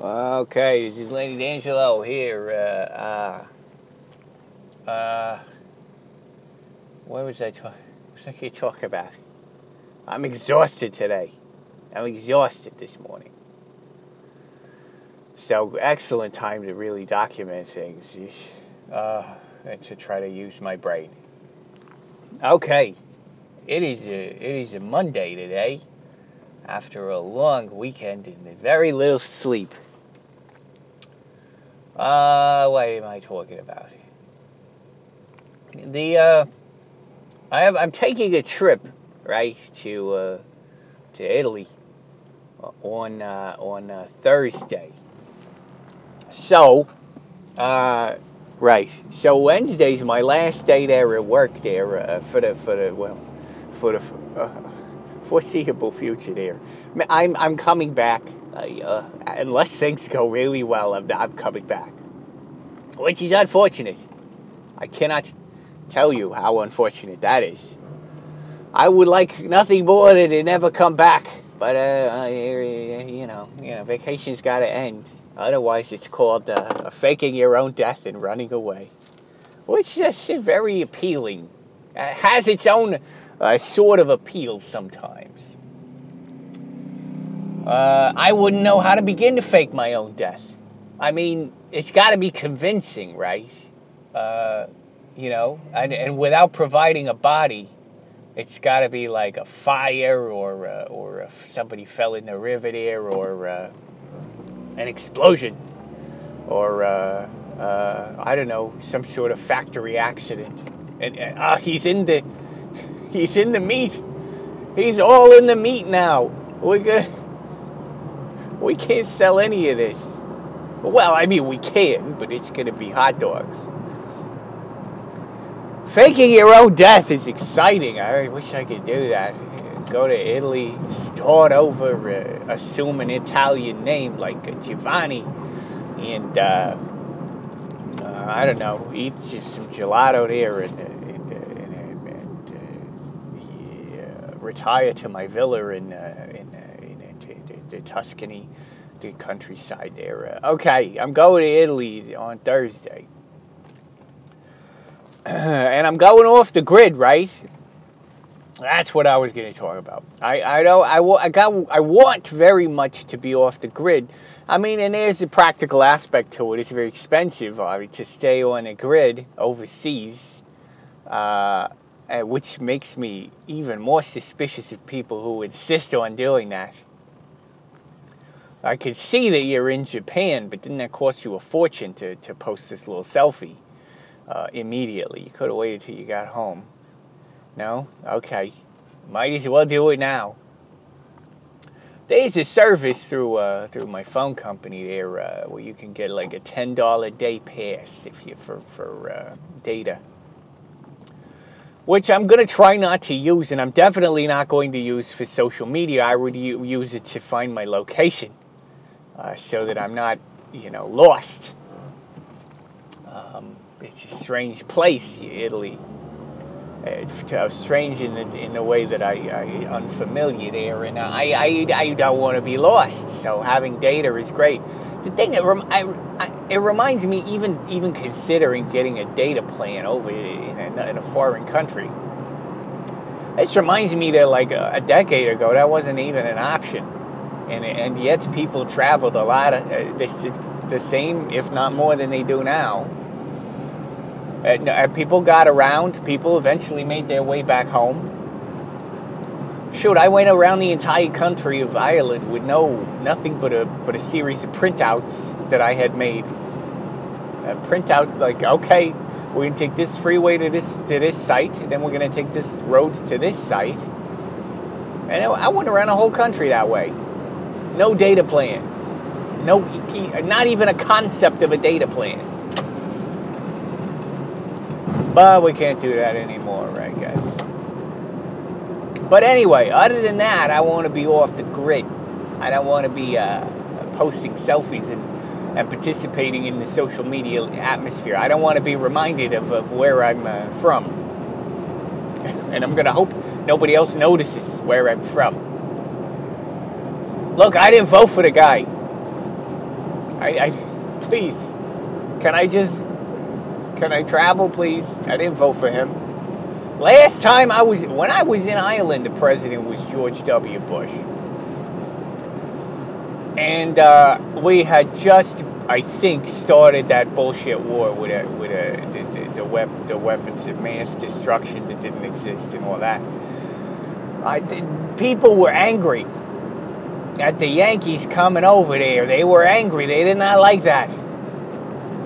Okay, this is Lady D'Angelo here. Uh, uh, uh, what was I talking? What was I to talk about? I'm exhausted today. I'm exhausted this morning. So excellent time to really document things, uh, and to try to use my brain. Okay, it is a, it is a Monday today, after a long weekend and very little sleep. Uh, what am I talking about? The uh, I have, I'm taking a trip right to uh, to Italy on uh, on uh, Thursday. So, uh, right. So Wednesday's my last day there at work there uh, for the for the well for the uh, foreseeable future there. I'm I'm coming back uh, unless things go really well. I'm, I'm coming back, which is unfortunate. I cannot tell you how unfortunate that is. I would like nothing more than to never come back, but uh, you know, you know, vacation's got to end. Otherwise, it's called uh, faking your own death and running away, which is very appealing. It has its own uh, sort of appeal sometimes. Uh, I wouldn't know how to begin to fake my own death. I mean, it's got to be convincing, right? Uh, you know, and, and without providing a body, it's got to be like a fire or uh, or if somebody fell in the river there or uh, an explosion or uh, uh, I don't know some sort of factory accident. And uh, he's in the he's in the meat. He's all in the meat now. We're gonna we can't sell any of this. Well, I mean we can, but it's gonna be hot dogs. Faking your own death is exciting. I wish I could do that. Go to Italy, start over, uh, assume an Italian name like Giovanni, and uh, uh, I don't know, eat just some gelato there and, and, and, and yeah, retire to my villa in, in the Tuscany, the countryside there. okay, I'm going to Italy on Thursday. and I'm going off the grid, right? That's what I was going to talk about. I I know I, I got I want very much to be off the grid. I mean, and there's a practical aspect to it. It's very expensive, obviously, to stay on a grid overseas, uh, which makes me even more suspicious of people who insist on doing that. I could see that you're in Japan, but didn't that cost you a fortune to, to post this little selfie? uh, immediately. You could have waited till you got home. No? Okay. Might as well do it now. There's a service through uh, through my phone company there uh, where you can get like a ten dollar day pass if you for for uh, data, which I'm gonna try not to use, and I'm definitely not going to use for social media. I would use it to find my location, uh, so that I'm not you know lost. Um, it's a strange place, Italy. It's uh, strange in the in the way that I, I unfamiliar there, and I I, I don't want to be lost. So having data is great. The thing that rem, I, I, it reminds me, even even considering getting a data plan over in a, in a foreign country, it reminds me that like a, a, decade ago that wasn't even an option, and and yet people traveled a lot of uh, the, the same, if not more, than they do now uh, people got around. People eventually made their way back home. Shoot, I went around the entire country of Ireland with no nothing but a but a series of printouts that I had made. A printout like, okay, we're gonna take this freeway to this to this site, and then we're gonna take this road to this site. And I went around the whole country that way. No data plan. No, not even a concept of a data plan. But we can't do that anymore, right, guys? But anyway, other than that, I want to be off the grid. I don't want to be uh, posting selfies and, and participating in the social media atmosphere. I don't want to be reminded of, of where I'm uh, from. And I'm going to hope nobody else notices where I'm from. Look, I didn't vote for the guy. I, I please, can I just, can I travel, please? I didn't vote for him. Last time I was, when I was in Ireland, the president was George W. Bush. And uh, we had just, I think, started that bullshit war with a, with a, the, the, the, the weapons of mass destruction that didn't exist and all that. I, people were angry at the Yankees coming over there. They were angry. They did not like that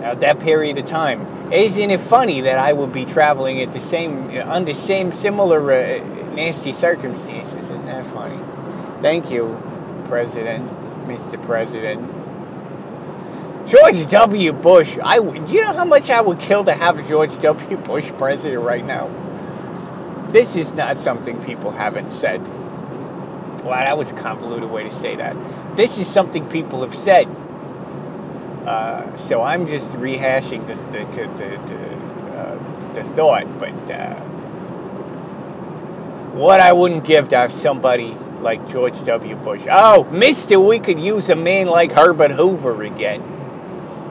at that period of time. Isn't it funny that I would be traveling at the same under same similar uh, nasty circumstances? Isn't that funny? Thank you, President, Mr. President. George W. Bush. I do you know how much I would kill to have George W. Bush president right now? This is not something people haven't said. Well, that was a convoluted way to say that. This is something people have said. Uh, so I'm just rehashing the the the, the, uh, the thought, but uh, what I wouldn't give to have somebody like George W. Bush. Oh, Mister, we could use a man like Herbert Hoover again.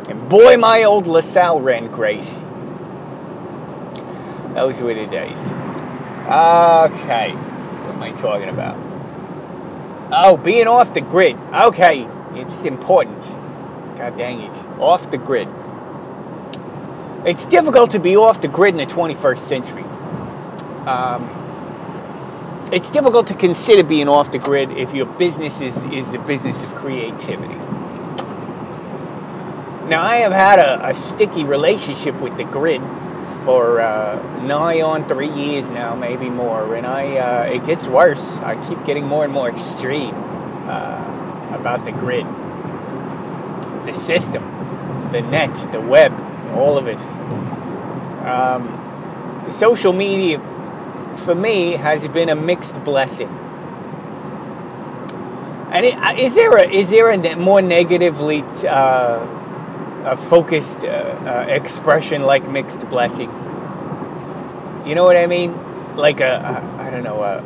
And boy, my old LaSalle ran great. Those were the days. Okay, what am I talking about? Oh, being off the grid. Okay, it's important. God dang it. Off the grid. It's difficult to be off the grid in the 21st century. Um, it's difficult to consider being off the grid if your business is, is the business of creativity. Now, I have had a, a sticky relationship with the grid for uh, nigh on three years now, maybe more, and I uh, it gets worse. I keep getting more and more extreme uh, about the grid, the system, the net, the web, all of it. Um, social media, for me, has been a mixed blessing. And it, is there a is there a more negatively uh, a focused uh, uh, expression like mixed blessing. You know what I mean? Like a, a I don't know a,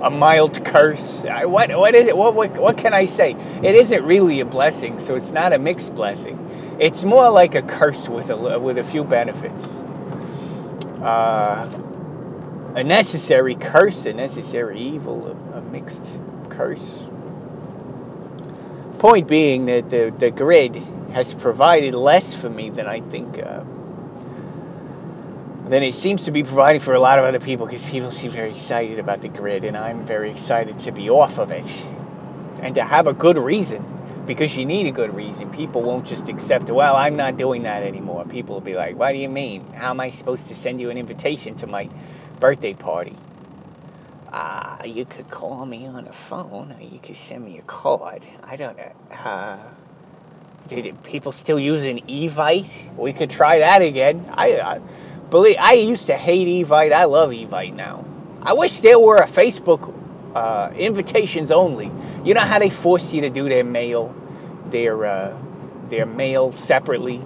a, a mild curse. I, what what is it? What, what what can I say? It isn't really a blessing, so it's not a mixed blessing. It's more like a curse with a with a few benefits. Uh, a necessary curse, a necessary evil, a, a mixed curse. Point being that the, the grid has provided less for me than I think, uh, than it seems to be providing for a lot of other people because people seem very excited about the grid and I'm very excited to be off of it and to have a good reason because you need a good reason. People won't just accept, well, I'm not doing that anymore. People will be like, what do you mean? How am I supposed to send you an invitation to my birthday party? Uh, you could call me on the phone or you could send me a card. I don't know. Uh, did people still using Evite? We could try that again. I, I believe I used to hate Evite. I love Evite now. I wish there were a Facebook uh, invitations only. You know how they forced you to do their mail, their uh, their mail separately.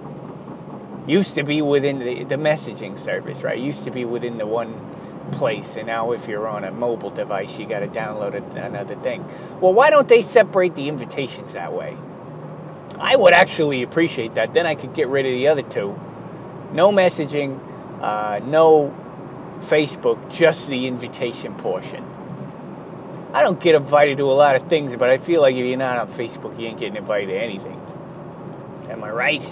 Used to be within the, the messaging service, right? Used to be within the one place and now if you're on a mobile device you got to download another thing. Well why don't they separate the invitations that way? I would actually appreciate that. Then i could get rid of the other two. No messaging uh, no facebook just the invitation portion. I don't get invited to a lot of things but i feel like if you're not on facebook you ain't getting invited to anything. Am i right?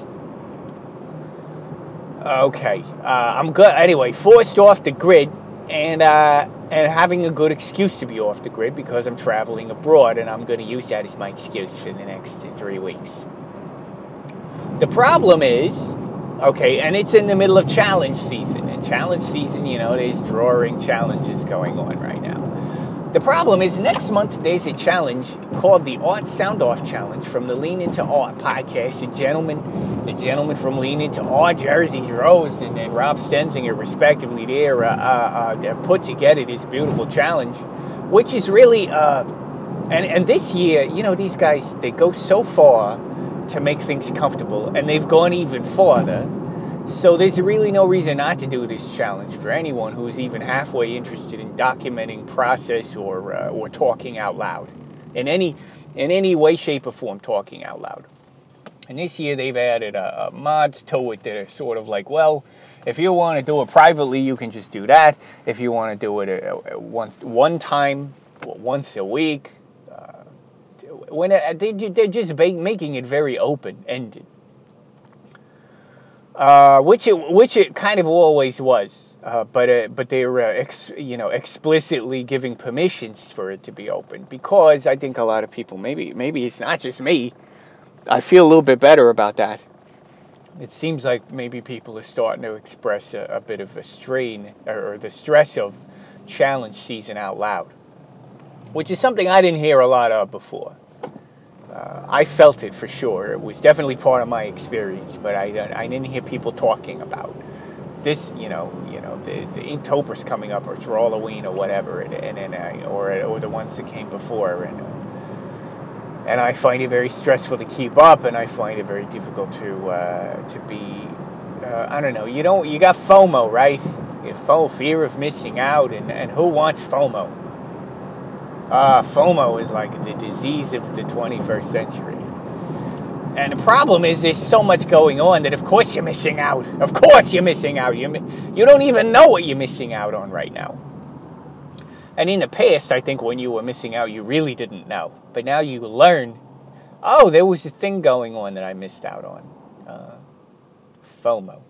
Okay uh, i'm good anyway forced off the grid and uh, and having a good excuse to be off the grid because I'm traveling abroad and I'm going to use that as my excuse for the next three weeks. The problem is, okay, and it's in the middle of challenge season, and challenge season, you know, there's drawing challenges going on right now. The problem is next month there's a challenge called the Art Sound Off Challenge from the Lean Into Art podcast. The gentleman, the gentleman from Lean Into Art, Jersey Rose, and, and Rob Stenzinger, respectively, there uh, uh, uh, put together this beautiful challenge, which is really, uh, and and this year, you know, these guys they go so far to make things comfortable, and they've gone even farther so there's really no reason not to do this challenge for anyone who's even halfway interested in documenting process or uh, or talking out loud in any in any way, shape, or form talking out loud. And this year they've added uh, mods to it that are sort of like, well, if you want to do it privately, you can just do that. If you want to do it uh, once, one time, once a week, uh, when it, they, they're just making it very open ended, uh, which it which it kind of always was. Uh, but uh, but they were uh, ex, you know explicitly giving permissions for it to be open because I think a lot of people maybe maybe it's not just me. I feel a little bit better about that. It seems like maybe people are starting to express a, a bit of a strain or, or the stress of challenge season out loud, which is something I didn't hear a lot of before. Uh, I felt it for sure. It was definitely part of my experience, but I, I didn't hear people talking about this, you know, you know, the, the Inktober's coming up, or it's Halloween, or whatever, and, and, and I, or or the ones that came before, and and I find it very stressful to keep up, and I find it very difficult to uh, to be, uh, I don't know, you don't, you got FOMO, right? You FOMO, fear of missing out, and and who wants FOMO? Uh, FOMO is like the disease of the 21st century. And the problem is there's so much going on that of course you're missing out. Of course you're missing out. You you don't even know what you're missing out on right now. And in the past, I think when you were missing out, you really didn't know. But now you learn, oh, there was a thing going on that I missed out on. Uh, FOMO.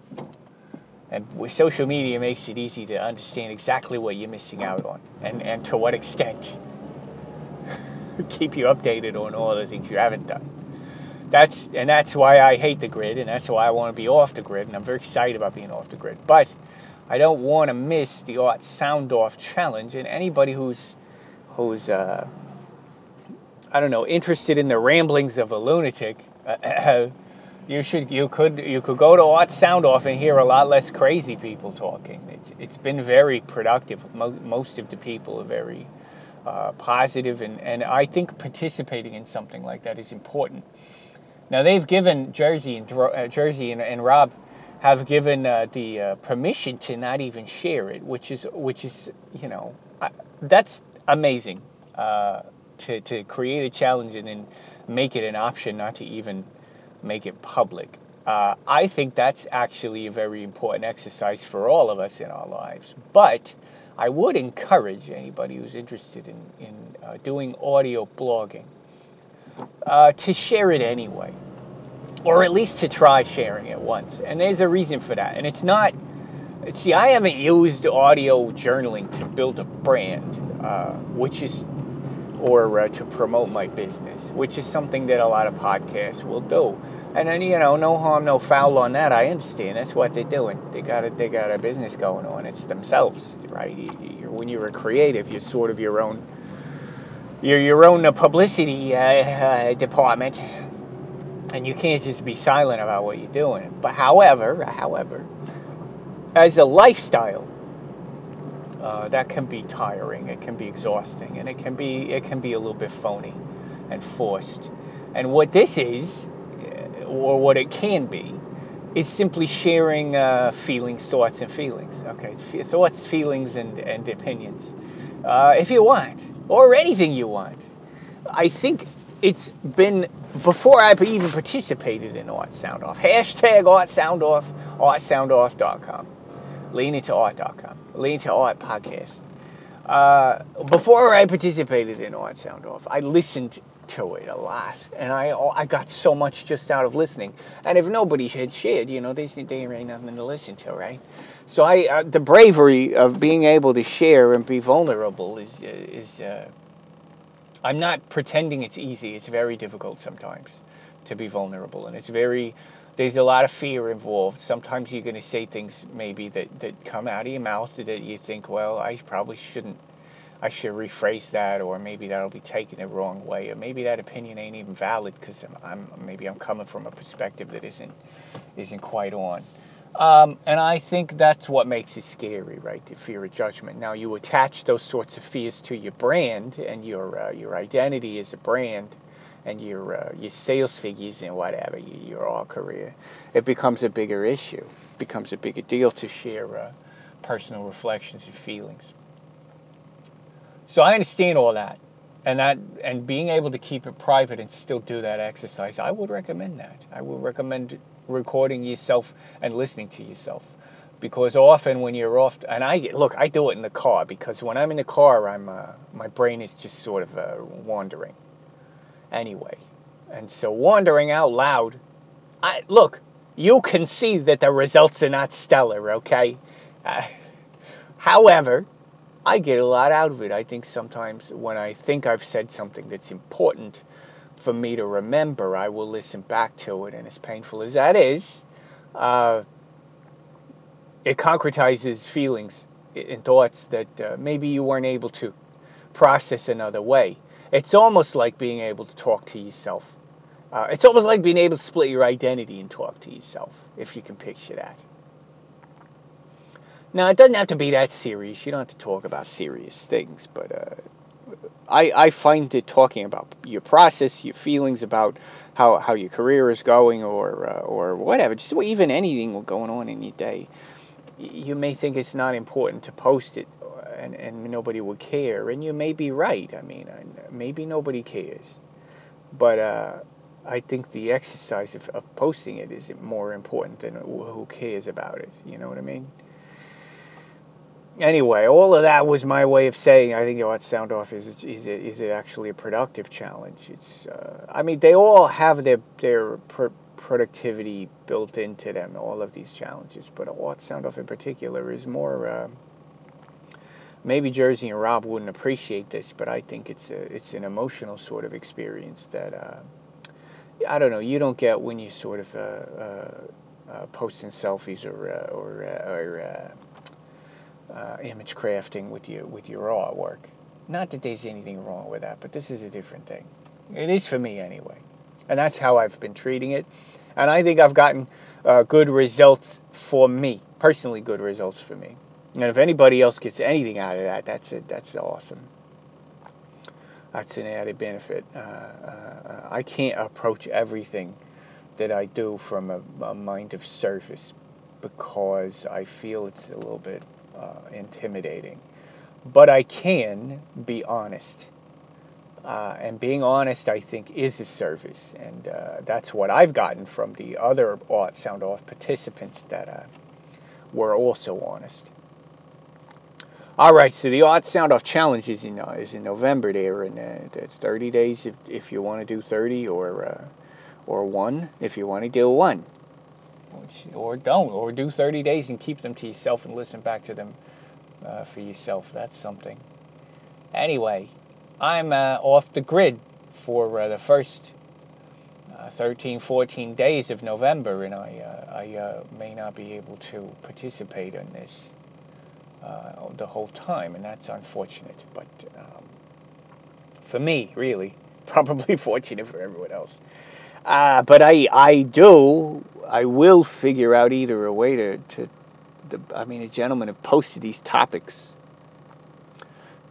And with social media makes it easy to understand exactly what you're missing out on and, and to what extent. Keep you updated on all the things you haven't done that's and that's why I hate the grid, and that's why I want to be off the grid, and I'm very excited about being off the grid. But I don't want to miss the Art Sound Off challenge, and anybody who's who's uh, I don't know interested in the ramblings of a lunatic, you should you could you could go to Art Sound Off and hear a lot less crazy people talking. It's it's been very productive. Mo- most of the people are very uh, positive, and and I think participating in something like that is important. Now they've given Jersey and uh, Jersey and, and, Rob have given uh, the uh, permission to not even share it, which is which is you know that's amazing uh, to to create a challenge and then make it an option, not to even make it public. Uh, I think that's actually a very important exercise for all of us in our lives. But I would encourage anybody who's interested in in uh, doing audio blogging uh, to share it anyway, or at least to try sharing it once. And there's a reason for that. And it's not. See, I haven't used audio journaling to build a brand, uh, which is, or uh, to promote my business, which is something that a lot of podcasts will do. And then you know, no harm, no foul on that. I understand. That's what they're doing. They got it. They got a business going on. It's themselves, right? You, when you're a creative, you're sort of your own you're your own uh, publicity uh, uh, department, and you can't just be silent about what you're doing. But however, however, as a lifestyle, uh, that can be tiring. It can be exhausting, and it can be it can be a little bit phony and forced. And what this is, uh, or what it can be, is simply sharing uh, feelings, thoughts, and feelings. Okay, thoughts, feelings, and and opinions. if you want or anything you want. I think it's been before I even participated in Art Sound Off. Hashtag Art Sound Off, artsoundoff.com. Lean into art.com. Lean into podcast. Uh, before I participated in Art Sound Off, I listened to it a lot, and I I got so much just out of listening. And if nobody had shared, you know, they they ain't nothing to listen to, right? So I, uh, the bravery of being able to share and be vulnerable is is. Uh, I'm not pretending it's easy. It's very difficult sometimes to be vulnerable, and it's very. There's a lot of fear involved. Sometimes you're going to say things maybe that that come out of your mouth that you think, well, I probably shouldn't. I should rephrase that, or maybe that'll be taken the wrong way, or maybe that opinion ain't even valid because I'm, I'm maybe I'm coming from a perspective that isn't isn't quite on. Um, and I think that's what makes it scary, right? The fear of judgment. Now you attach those sorts of fears to your brand and your uh, your identity as a brand, and your uh, your sales figures and whatever your all career. It becomes a bigger issue. It becomes a bigger deal to share uh, personal reflections and feelings. So I understand all that. and that and being able to keep it private and still do that exercise, I would recommend that. I would recommend recording yourself and listening to yourself because often when you're off and I look I do it in the car because when I'm in the car I'm uh, my brain is just sort of uh, wandering anyway and so wandering out loud I look you can see that the results are not stellar okay uh, however I get a lot out of it I think sometimes when I think I've said something that's important for me to remember I will listen back to it and as painful as that is uh, it concretizes feelings and thoughts that uh, maybe you weren't able to process another way. It's almost like being able to talk to yourself. Uh, it's almost like being able to split your identity and talk to yourself, if you can picture that. Now, it doesn't have to be that serious. You don't have to talk about serious things, but uh, I, I find it talking about your process, your feelings about how, how your career is going, or uh, or whatever, just even anything going on in your day you may think it's not important to post it and, and nobody would care. And you may be right. I mean, maybe nobody cares. But uh, I think the exercise of, of posting it is more important than who cares about it. You know what I mean? Anyway, all of that was my way of saying I think you know, what sound off is is it, is it actually a productive challenge? It's uh, I mean they all have their their productivity built into them, all of these challenges. But Art Sound Off in particular is more. Uh, maybe Jersey and Rob wouldn't appreciate this, but I think it's a it's an emotional sort of experience that uh, I don't know you don't get when you sort of uh, uh, uh posting selfies or uh, or, or image crafting with your with your artwork. Not that there's anything wrong with that, but this is a different thing. It is for me anyway, and that's how I've been treating it and I think I've gotten uh, good results for me, personally good results for me. And if anybody else gets anything out of that, that's it. That's awesome. That's an added benefit. Uh, uh, I can't approach everything that I do from a, a, mind of service because I feel it's a little bit uh, intimidating. But I can be honest uh, and being honest, I think, is a service. And uh, that's what I've gotten from the other Sound Off participants that uh, were also honest. All right, so the Art Sound Off Challenge is in, uh, is in November there, and uh, it's 30 days if, if you want to do 30, or uh, or one if you want to do one. Or don't, or do 30 days and keep them to yourself and listen back to them for yourself. That's something. Anyway, I'm uh, off the grid for uh, the first uh, 13, 14 days of November, and I, uh, I uh, may not be able to participate in this uh, the whole time, and that's unfortunate. But um, for me, really, probably fortunate for everyone else. but I, I do, I will figure out either a way to, to the, I mean, a gentleman have posted these topics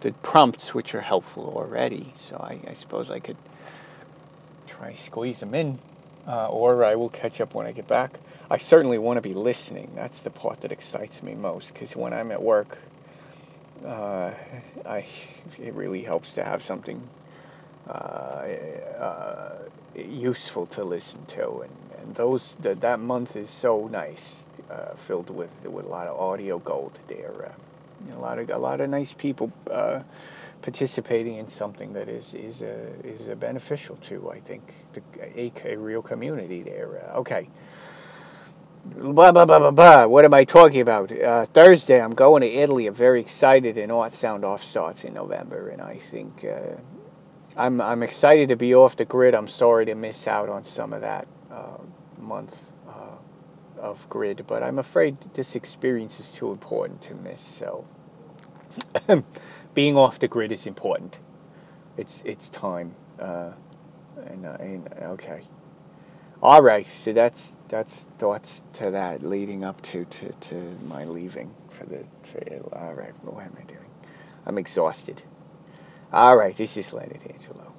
the prompts, which are helpful already. So I, I suppose I could try squeeze them in, uh, or I will catch up when I get back. I certainly want to be listening. That's the part that excites me most, because when I'm at work, uh, I it really helps to have something uh, uh useful to listen to, and, and those the, that month is so nice, uh, filled with with a lot of audio gold there. Uh, a lot of a lot of nice people uh, participating in something that is is a, is a beneficial to I think a, a real community there. Okay. Blah blah blah blah blah. What am I talking about? Uh, Thursday, I'm going to Italy. I'm very excited, and Art Sound Off starts in November, and I think uh, I'm I'm excited to be off the grid. I'm sorry to miss out on some of that uh, month of grid, but I'm afraid this experience is too important to miss. So being off the grid is important. It's it's time. Uh, and, uh, and okay. All right. So that's that's thoughts to that leading up to to, to my leaving for the for, all right. What am I doing? I'm exhausted. All right. This is Leonard Angelo.